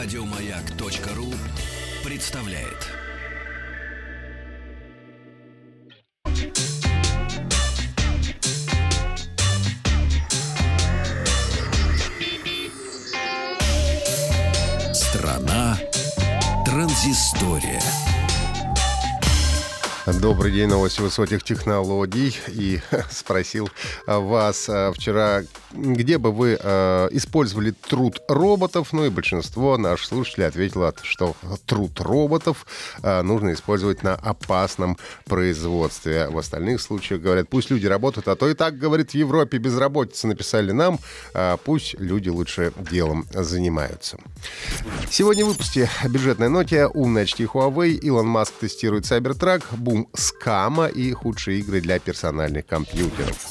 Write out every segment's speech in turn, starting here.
Радиомаяк.ру представляет. Страна транзистория. Добрый день, новости высоких технологий. И спросил вас а, вчера, где бы вы э, использовали труд роботов? Ну и большинство наших слушателей ответило, что труд роботов э, нужно использовать на опасном производстве. В остальных случаях говорят, пусть люди работают, а то и так, говорит, в Европе безработица написали нам, э, пусть люди лучше делом занимаются. Сегодня в выпуске бюджетная ноте, умная очки Huawei, Илон Маск тестирует Cybertruck, бум скама и худшие игры для персональных компьютеров.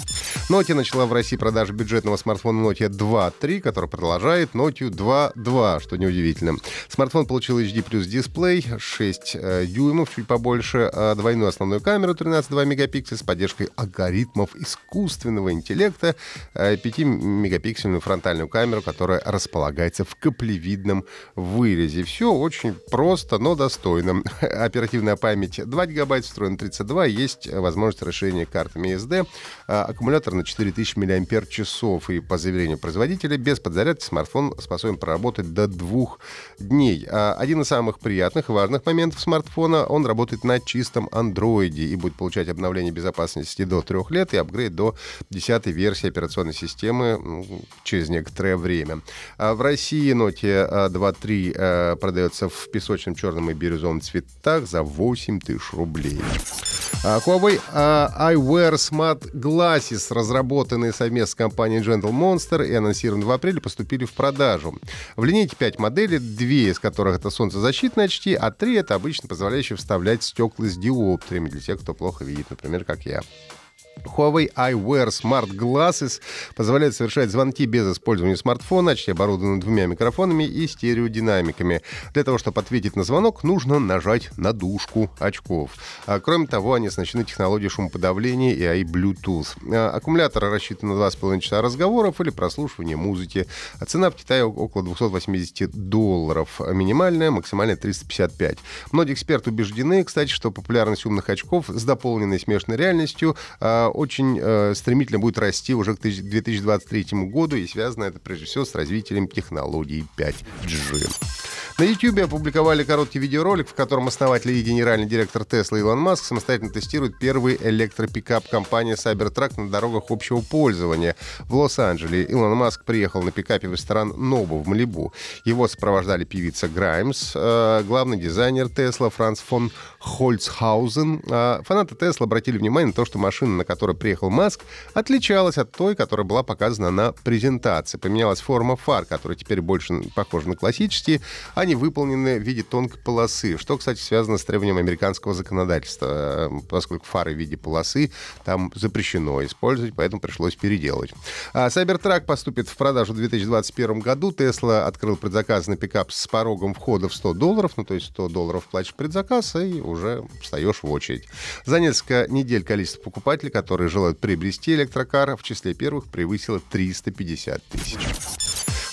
Nokia начала в России продажу бюджетного смартфона Nokia 2.3, который продолжает Nokia 2.2, что неудивительно. Смартфон получил HD плюс дисплей, 6 э, дюймов, чуть побольше, э, двойную основную камеру 13,2 мегапикселя с поддержкой алгоритмов искусственного интеллекта, э, 5-мегапиксельную фронтальную камеру, которая располагается в каплевидном вырезе. Все очень просто, но достойно. Оперативная память 2 гигабайта, встроен 32, есть возможность расширения картами SD. Э, аккумулятор на 4000 мАч. И по заверению производителя, без подзарядки смартфон способен проработать до двух дней. А один из самых приятных и важных моментов смартфона, он работает на чистом андроиде и будет получать обновление безопасности до трех лет и апгрейд до 10 версии операционной системы ну, через некоторое время. А в России Note 2.3 э, продается в песочном, черном и бирюзовом цветах за 8 тысяч рублей. А, Huawei iWear Smart Glasses, разработанные совместно с компанией Gentle Monster и анонсированы в апреле, поступили в продажу. В линейке 5 моделей, две из которых это солнцезащитные очки, а три это обычно позволяющие вставлять стекла с диоптриями для тех, кто плохо видит, например, как я. Huawei iWear Smart Glasses позволяет совершать звонки без использования смартфона, очки оборудованы двумя микрофонами и стереодинамиками. Для того, чтобы ответить на звонок, нужно нажать на дужку очков. А, кроме того, они оснащены технологией шумоподавления и AI Bluetooth. А, аккумулятор рассчитан на 2,5 часа разговоров или прослушивания музыки. А цена в Китае около 280 долларов. Минимальная, максимальная 355. Многие эксперты убеждены, кстати, что популярность умных очков с дополненной смешанной реальностью а, очень э, стремительно будет расти уже к 2023 году, и связано это прежде всего с развитием технологий 5G. На YouTube опубликовали короткий видеоролик, в котором основатель и генеральный директор Tesla Илон Маск самостоятельно тестирует первый электропикап компании Cybertruck на дорогах общего пользования в Лос-Анджелесе. Илон Маск приехал на пикапе в ресторан Нобу в Малибу. Его сопровождали певица Граймс, э, главный дизайнер Tesla Франц фон Хольцхаузен. Э, фанаты Tesla обратили внимание на то, что машина, на которой приехал Маск, отличалась от той, которая была показана на презентации. Поменялась форма фар, которая теперь больше похожа на классические, а они выполнены в виде тонкой полосы, что, кстати, связано с требованием американского законодательства, поскольку фары в виде полосы там запрещено использовать, поэтому пришлось переделать. Cybertruck поступит в продажу в 2021 году. Tesla открыл предзаказ на пикап с порогом входа в 100 долларов, ну то есть 100 долларов платишь предзаказ и уже встаешь в очередь. За несколько недель количество покупателей, которые желают приобрести электрокар, в числе первых превысило 350 тысяч.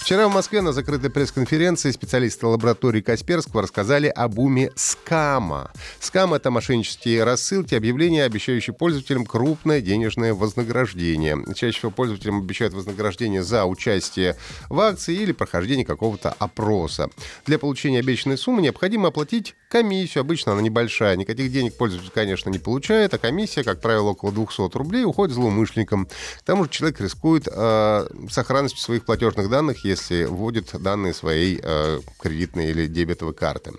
Вчера в Москве на закрытой пресс-конференции специалисты лаборатории Касперского рассказали об уме скама. Скам — это мошеннические рассылки, объявления, обещающие пользователям крупное денежное вознаграждение. Чаще всего пользователям обещают вознаграждение за участие в акции или прохождение какого-то опроса. Для получения обещанной суммы необходимо оплатить комиссию. Обычно она небольшая. Никаких денег пользователь, конечно, не получает, а комиссия, как правило, около 200 рублей, уходит злоумышленникам. К тому же человек рискует э, сохранностью своих платежных данных, если вводит данные своей э, кредитной или дебетовой карты.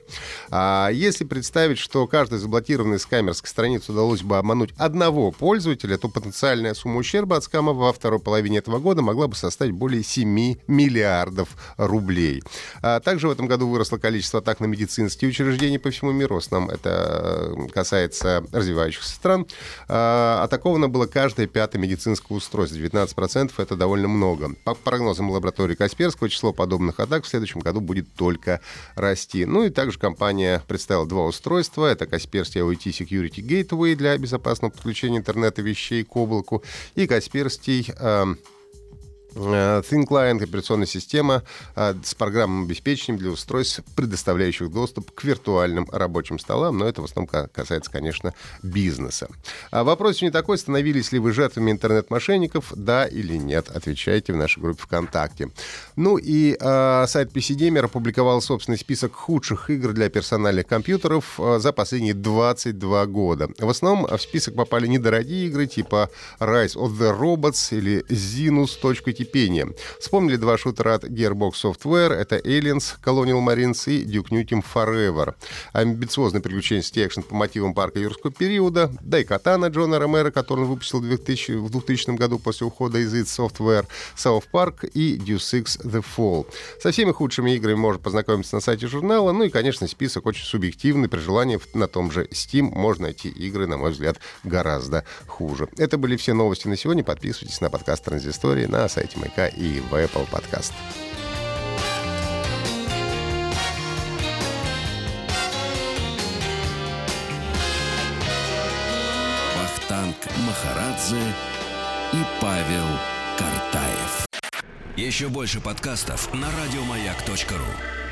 А если представить, что каждой заблокированной скамерской странице удалось бы обмануть одного пользователя, то потенциальная сумма ущерба от скама во второй половине этого года могла бы составить более 7 миллиардов рублей. А также в этом году выросло количество атак на медицинские учреждения по всему миру. В основном это э, касается развивающихся стран. А, атаковано было каждое пятое медицинское устройство. 19% это довольно много. По прогнозам лаборатории Каспер Касперского число подобных атак в следующем году будет только расти. Ну и также компания представила два устройства. Это Касперский IoT Security Gateway для безопасного подключения интернета вещей к облаку и Касперский э, Э, Thin Client — операционная система э, с программным обеспечением для устройств, предоставляющих доступ к виртуальным рабочим столам, но это в основном касается, конечно, бизнеса. А вопрос не такой, становились ли вы жертвами интернет-мошенников, да или нет, отвечайте в нашей группе ВКонтакте. Ну и э, сайт PC Gamer опубликовал собственный список худших игр для персональных компьютеров э, за последние 22 года. В основном в список попали недорогие игры типа Rise of the Robots или Zinus.tv кипения. Вспомнили два шутера от Gearbox Software. Это Aliens, Colonial Marines и Duke Nukem Forever. Амбициозный приключенческий экшен по мотивам парка юрского периода. Да и Катана Джона Ромера, который он выпустил в 2000, в 2000 году после ухода из id Software. South Park и Deus Ex The Fall. Со всеми худшими играми можно познакомиться на сайте журнала. Ну и, конечно, список очень субъективный. При желании на том же Steam можно найти игры, на мой взгляд, гораздо хуже. Это были все новости на сегодня. Подписывайтесь на подкаст Транзистории на сайте сайте Маяка и в Apple Podcast. Вахтанг Махарадзе и Павел Картаев. Еще больше подкастов на радиомаяк.ру